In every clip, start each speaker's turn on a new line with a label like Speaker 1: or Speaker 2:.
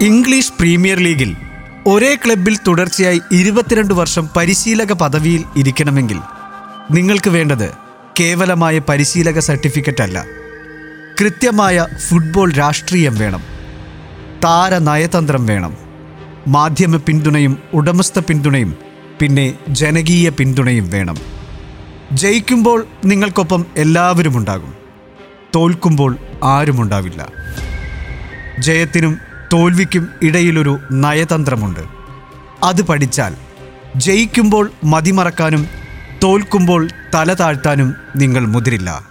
Speaker 1: English premier ലീഗിൽ ഒരേ ക്ലബിൽ തുടർച്ചയായി ഇരുപത്തിരണ്ട് വർഷം പരിശീലക പദവിയിൽ ഇരിക്കണമെങ്കിൽ നിങ്ങൾക്ക് വേണ്ടത് കേവലമായ പരിശീലക സർട്ടിഫിക്കറ്റ് അല്ല. കൃത്യമായ ഫുട്ബോൾ രാഷ്ട്രീയം വേണം. താര നയതന്ത്രം വേണം. മാധ്യമ പിന്തുണയും ഉടമസ്ഥ പിന്തുണയും പിന്നെ ജനകീയ പിന്തുണയും വേണം. ജയിക്കുമ്പോൾ നിങ്ങൾക്കൊപ്പം എല്ലാവരും ഉണ്ടാകും. തോൽക്കുമ്പോൾ ആരുമുണ്ടാവില്ല ജയത്തിനും തോൽവിക്കും ഇടയിലൊരു നയതന്ത്രമുണ്ട്. അത് പഠിച്ചാൽ ജയിക്കുമ്പോൾ മതിമറക്കാനും തോൽക്കുമ്പോൾ തല താഴ്ത്താനും നിങ്ങൾ മുതിരില്ല.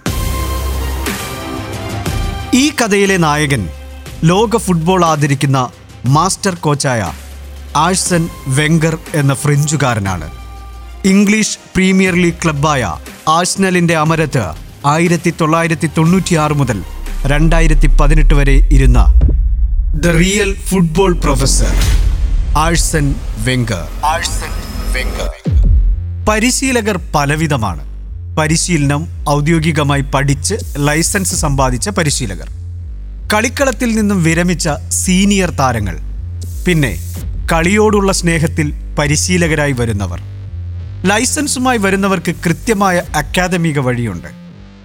Speaker 1: ഈ കഥയിലെ നായകൻ ലോക ഫുട്ബോൾ ആദരിക്കുന്ന മാസ്റ്റർ കോച്ചായ ആഴ്സൻ വെങ്കർ എന്ന ഫ്രഞ്ചുകാരനാണ്. ഇംഗ്ലീഷ് പ്രീമിയർ ലീഗ് ക്ലബ്ബായ ആഴ്സണലിന്റെ അമരത്ത് ആയിരത്തി തൊള്ളായിരത്തി തൊണ്ണൂറ്റിയാറ് മുതൽ രണ്ടായിരത്തി പതിനെട്ട് വരെ ഇരുന്ന the real football professor Arsene Wenger Arsene Wenger പരിശീലകർ പലവിധമാണ്. പരിശീലനം ഔദ്യോഗികമായി പഠിച്ച് ലൈസൻസ് സമ്പാദിച്ച പരിശീലകർ. കളിക്കളത്തിൽ നിന്നും വിരമിച്ച സീനിയർ താരങ്ങൾ. പിന്നെ കളിയോടുള്ള സ്നേഹത്തിൽ പരിശീലകരായി വരുന്നവർ. ലൈസൻസുമായി വരുന്നവർക്ക് കൃത്യമായ അക്കാദമിക വഴിയുണ്ട്.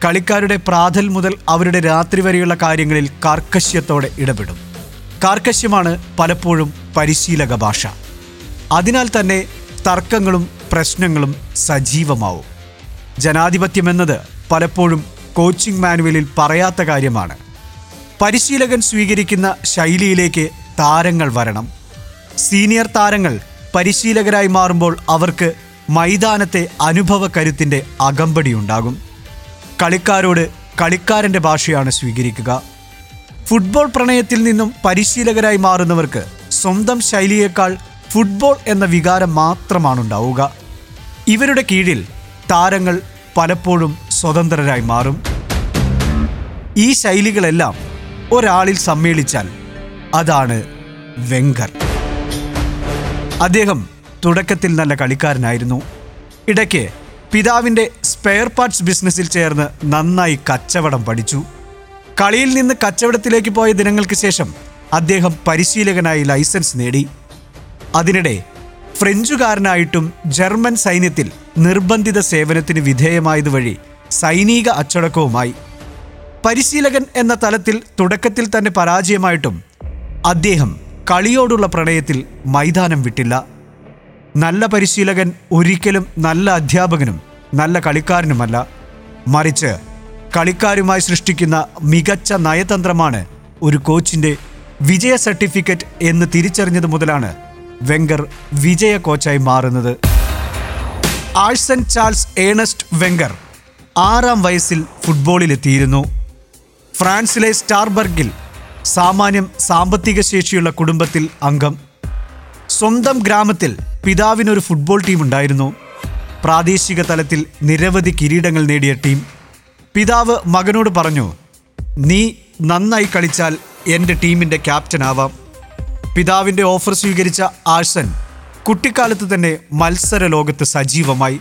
Speaker 1: കളിക്കാരുടെ പ്രാതൽ മുതൽ അവരുടെ രാത്രി വരെയുള്ള കാര്യങ്ങളിൽ കാർക്കശ്യത്തോടെ ഇടപെടും. കാർക്കശ്യമാണ് പലപ്പോഴും പരിശീലക ഭാഷ. അതിനാൽ തന്നെ തർക്കങ്ങളും പ്രശ്നങ്ങളും സജീവമാവും. ജനാധിപത്യം എന്നത് പലപ്പോഴും കോച്ചിംഗ് മാനുവലിൽ പറയാത്ത കാര്യമാണ്. പരിശീലകൻ സ്വീകരിക്കുന്ന ശൈലിയിലേക്ക് താരങ്ങൾ വരണം. സീനിയർ താരങ്ങൾ പരിശീലകരായി മാറുമ്പോൾ അവർക്ക് മൈതാനത്തെ അനുഭവ കരുത്തിന്റെ അകമ്പടിയുണ്ടാകും. കളിക്കാരോട് കളിക്കാരന്റെ ഭാഷയാണ് സ്വീകരിക്കുക. ഫുട്ബോൾ പ്രണയത്തിൽ നിന്നും പരിശീലകരായി മാറുന്നവർക്ക് സ്വന്തം ശൈലിയേക്കാൾ ഫുട്ബോൾ എന്ന വികാരം മാത്രമാണ് ഉണ്ടാവുക ഇവരുടെ കീഴിൽ താരങ്ങൾ പലപ്പോഴും സ്വതന്ത്രരായി മാറും. ഈ ശൈലികളെല്ലാം ഒരാളിൽ സമ്മേളിച്ചാൽ അതാണ് വെങ്കർ. അദ്ദേഹം തുടക്കത്തിൽ നല്ല കളിക്കാരനായിരുന്നു. ഇടയ്ക്ക് പിതാവിന്റെ സ്പെയർ പാർട്സ് ബിസിനസ്സിൽ ചേർന്ന് നന്നായി കച്ചവടം പഠിച്ചു. കളിയിൽ നിന്ന് കച്ചവടത്തിലേക്ക് പോയ ദിനങ്ങൾക്ക് ശേഷം അദ്ദേഹം പരിശീലകനായി ലൈസൻസ് നേടി. അതിനിടെ ഫ്രഞ്ചുകാരനായിട്ടും ജർമ്മൻ സൈന്യത്തിൽ നിർബന്ധിത സേവനത്തിന് വിധേയമായതുവഴി സൈനിക അച്ചടക്കവുമായി. പരിശീലകൻ എന്ന തലത്തിൽ തുടക്കത്തിൽ തന്നെ പരാജയമായിട്ടും അദ്ദേഹം കളിയോടുള്ള പ്രണയത്തിൽ മൈതാനം വിട്ടില്ല. നല്ല പരിശീലകൻ ഒരിക്കലും നല്ല അധ്യാപകനും നല്ല കളിക്കാരനുമല്ല. മറിച്ച് കളിക്കാരുമായി സൃഷ്ടിക്കുന്ന മികച്ച നയതന്ത്രമാണ് ഒരു കോച്ചിന്റെ വിജയ സർട്ടിഫിക്കറ്റ് എന്ന് തിരിച്ചറിഞ്ഞത് മുതലാണ് വെങ്കർ വിജയ കോച്ചായി മാറുന്നത്. ആഴ്സൻ ചാൾസ് ഏണസ്റ്റ് വെങ്കർ ആറാം വയസ്സിൽ ഫുട്ബോളിലെത്തിയിരുന്നു. ഫ്രാൻസിലെ സ്റ്റാർബർഗിൽ സാമാന്യം സാമ്പത്തിക ശേഷിയുള്ള കുടുംബത്തിൽ അംഗം. സ്വന്തം ഗ്രാമത്തിൽ പിതാവിനൊരു ഫുട്ബോൾ ടീം ഉണ്ടായിരുന്നു. പ്രാദേശിക തലത്തിൽ നിരവധി കിരീടങ്ങൾ നേടിയ ടീം. പിതാവ് മകനോട് പറഞ്ഞു നീ നന്നായി കളിച്ചാൽ എന്റെ ടീമിന്റെ ക്യാപ്റ്റൻ ആവാം പിതാവിന്റെ ഓഫർ സ്വീകരിച്ച ആഴ്സൻ കുട്ടിക്കാലത്ത് തന്നെ മത്സര ലോകത്ത് സജീവമായി.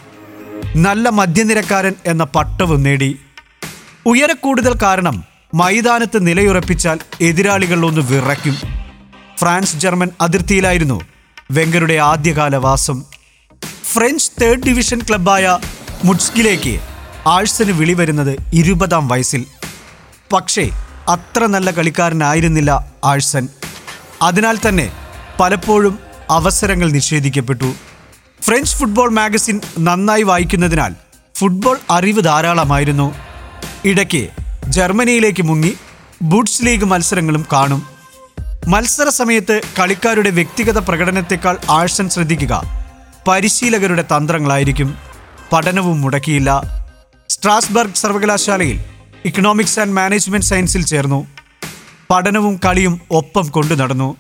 Speaker 1: നല്ല മധ്യനിരക്കാരൻ എന്ന പട്ടവും നേടി. ഉയരക്കൂടുതൽ കാരണം മൈതാനത്ത് നിലയുറപ്പിച്ചാൽ എതിരാളികൾ ഒന്ന് വിറയ്ക്കും. ഫ്രാൻസ് ജർമ്മൻ അതിർത്തിയിലായിരുന്നു വെങ്കരുടെ ആദ്യകാല വാസം ഫ്രഞ്ച് തേർഡ് ഡിവിഷൻ ക്ലബ്ബായ മുഡ്സ്കിലേക്ക് ആഴ്സന് വിളി വരുന്നത് ഇരുപതാം വയസ്സിൽ. പക്ഷേ അത്ര നല്ല കളിക്കാരനായിരുന്നില്ല ആഴ്സൻ. അതിനാൽ തന്നെ പലപ്പോഴും അവസരങ്ങൾ നിഷേധിക്കപ്പെട്ടു. ഫ്രഞ്ച് ഫുട്ബോൾ മാഗസിൻ നന്നായി വായിക്കുന്നതിനാൽ ഫുട്ബോൾ അറിവ് ധാരാളമായിരുന്നു. ഇടയ്ക്ക് ജർമ്മനിയിലേക്ക് മുങ്ങി ബൂട്ട്സ് ലീഗ് മത്സരങ്ങളും കാണും. മത്സര സമയത്ത് കളിക്കാരുടെ വ്യക്തിഗത പ്രകടനത്തെക്കാൾ ആഴ്സൻ ശ്രദ്ധിക്കുക പരിശീലകരുടെ തന്ത്രങ്ങളായിരിക്കും. പഠനവും മുടക്കിയില്ല. സ്ട്രാസ്ബർഗ് സർവകലാശാലയിൽ ഇക്കണോമിക്സ് ആൻഡ് മാനേജ്മെന്റ് സയൻസിൽ ചേർന്നു. പഠനവും കളിയും ഒപ്പം കൊണ്ടു നടന്നു.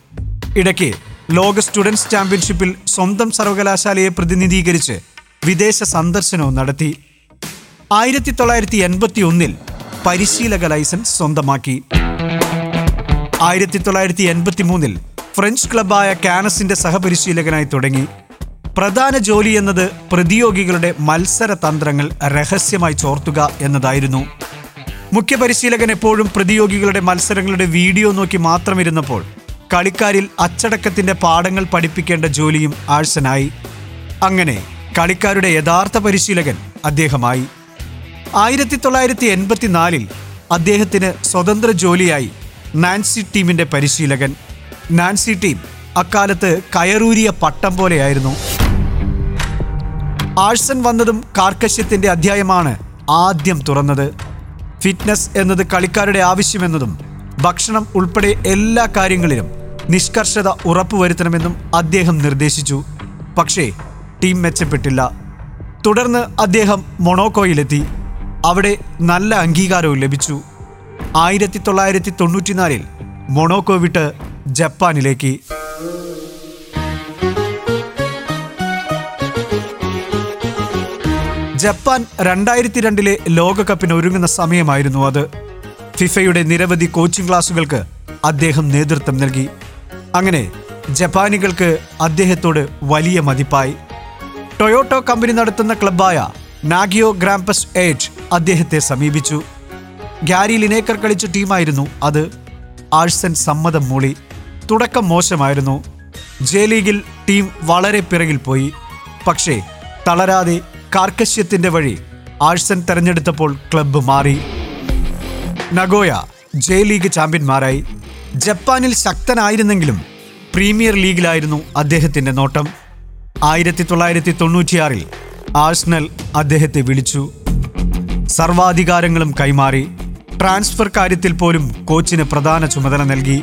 Speaker 1: ഇടയ്ക്ക് ലോക സ്റ്റുഡൻസ് ചാമ്പ്യൻഷിപ്പിൽ സ്വന്തം സർവകലാശാലയെ പ്രതിനിധീകരിച്ച് വിദേശ സന്ദർശനവും നടത്തി. ആയിരത്തി തൊള്ളായിരത്തി എൺപത്തി ഒന്നിൽ പരിശീലക ലൈസൻസ് സ്വന്തമാക്കി. ആയിരത്തി തൊള്ളായിരത്തി എൺപത്തി മൂന്നിൽ ഫ്രഞ്ച് ക്ലബായ കാനസിന്റെ സഹപരിശീലകനായി തുടങ്ങി. പ്രധാന ജോലി എന്നത് പ്രതിയോഗികളുടെ മത്സര തന്ത്രങ്ങൾ രഹസ്യമായി ചോർത്തുക എന്നതായിരുന്നു. മുഖ്യ പരിശീലകൻ എപ്പോഴും പ്രതിയോഗികളുടെ മത്സരങ്ങളുടെ വീഡിയോ നോക്കി മാത്രം ഇരുന്നപ്പോൾ കളിക്കാരിൽ അച്ചടക്കത്തിന്റെ പാഠങ്ങൾ പഠിപ്പിക്കേണ്ട ജോലിയും ആഴ്സനായി. അങ്ങനെ കളിക്കാരുടെ യഥാർത്ഥ പരിശീലകൻ അദ്ദേഹമായി. ആയിരത്തി തൊള്ളായിരത്തി എൺപത്തിനാലിൽ അദ്ദേഹത്തിന് സ്വതന്ത്ര ജോലിയായി നാൻസി ടീമിന്റെ പരിശീലകൻ. നാൻസി ടീം അക്കാലത്ത് കയറൂരിയ പട്ടം പോലെയായിരുന്നു. ആഴ്സൺ വന്നതും കാർക്കശ്യത്തിന്റെ അധ്യായമാണ് ആദ്യം തുറന്നത്. ഫിറ്റ്നസ് എന്നത് കളിക്കാരുടെ ആവശ്യമെന്നതും ഭക്ഷണം ഉൾപ്പെടെ എല്ലാ കാര്യങ്ങളിലും നിഷ്കർഷത ഉറപ്പുവരുത്തണമെന്നും അദ്ദേഹം നിർദ്ദേശിച്ചു. പക്ഷേ ടീം മെച്ചപ്പെട്ടില്ല. തുടർന്ന് അദ്ദേഹം മൊണോക്കോയിലെത്തി. അവിടെ നല്ല അംഗീകാരവും ലഭിച്ചു. ആയിരത്തി തൊള്ളായിരത്തി തൊണ്ണൂറ്റിനാലിൽ മൊണോക്കോ വിട്ട് ജപ്പാനിലേക്ക്. ജപ്പാൻ രണ്ടായിരത്തി രണ്ടിലെ ലോകകപ്പിന് ഒരുങ്ങുന്ന സമയമായിരുന്നു അത്. ഫിഫയുടെ നിരവധി കോച്ചിംഗ് ക്ലാസുകൾക്ക് അദ്ദേഹം നേതൃത്വം നൽകി. അങ്ങനെ ജപ്പാനികൾക്ക് അദ്ദേഹത്തോട് വലിയ മതിപ്പായി. ടൊയോട്ടോ കമ്പനി നടത്തുന്ന ക്ലബ്ബായ നാഗിയോ ഗ്രാംപസ് എയ്റ്റ് അദ്ദേഹത്തെ സമീപിച്ചു. ഗ്യാരി ലിനേക്കർ കളിച്ച ടീമായിരുന്നു അത്. ആഴ്സൻ സമ്മതം മൂളി. തുടക്കം മോശമായിരുന്നു. ജെ ലീഗിൽ ടീം വളരെ പിറകിൽ പോയി. പക്ഷേ തളരാതെ കാർക്കശ്യത്തിന്റെ വഴി ആഴ്സൺ തെരഞ്ഞെടുത്തപ്പോൾ ക്ലബ്ബ് മാറി. നഗോയ ജെ ലീഗ് ചാമ്പ്യന്മാരായി. ജപ്പാനിൽ ശക്തനായിരുന്നെങ്കിലും പ്രീമിയർ ലീഗിലായിരുന്നു അദ്ദേഹത്തിന്റെ നോട്ടം. ആയിരത്തി തൊള്ളായിരത്തി തൊണ്ണൂറ്റിയാറിൽ ആഴ്സണൽ അദ്ദേഹത്തെ വിളിച്ചു. സർവാധികാരങ്ങളും കൈമാറി. ട്രാൻസ്ഫർ കാര്യത്തിൽ പോലും കോച്ചിന് പ്രധാന ചുമതല നൽകി.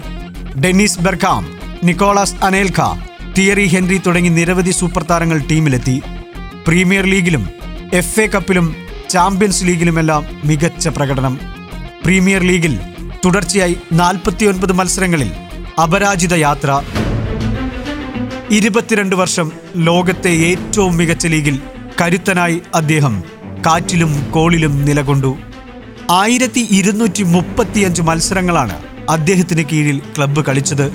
Speaker 1: Dennis Bergkamp Nicolas Anelka Thierry Henry തുടങ്ങി നിരവധി സൂപ്പർ താരങ്ങൾ ടീമിലെത്തി. പ്രീമിയർ ലീഗിലും എഫ് എ കപ്പിലും ചാമ്പ്യൻസ് ലീഗിലുമെല്ലാം മികച്ച പ്രകടനം. പ്രീമിയർ ലീഗിൽ തുടർച്ചയായി നാൽപ്പത്തിയൊൻപത് മത്സരങ്ങളിൽ അപരാജിത യാത്ര. ഇരുപത്തിരണ്ട് വർഷം ലോകത്തെ ഏറ്റവും മികച്ച ലീഗിൽ കരുത്തനായി അദ്ദേഹം കാറ്റിലും കോളിലും നിലകൊണ്ടു. ആയിരത്തി ഇരുന്നൂറ്റി മുപ്പത്തിയഞ്ച് മത്സരങ്ങളാണ് അദ്ദേഹത്തിന് കീഴിൽ ക്ലബ്ബ് കളിച്ചത്.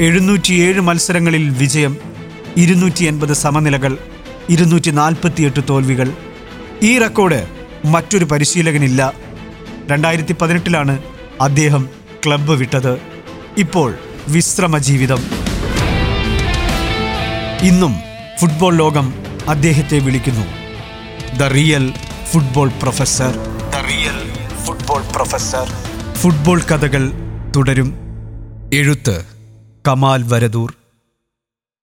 Speaker 1: എഴുന്നൂറ്റിയേഴ് മത്സരങ്ങളിൽ വിജയം ഇരുന്നൂറ്റി എൺപത് സമനിലകൾ ഇരുന്നൂറ്റി നാൽപ്പത്തിയെട്ട് തോൽവികൾ. ഈ റെക്കോർഡ് മറ്റൊരു പരിശീലകനില്ല. രണ്ടായിരത്തി പതിനെട്ടിലാണ് അദ്ദേഹം ക്ലബ്ബ് വിട്ടത്. ഇപ്പോൾ വിശ്രമ ജീവിതം. ഇന്നും ഫുട്ബോൾ ലോകം അദ്ദേഹത്തെ വിളിക്കുന്നു. The real football professor. The real football professor. Football കഥകൾ തുടരും. എഴുത്ത് കമാൽ വരദൂർ.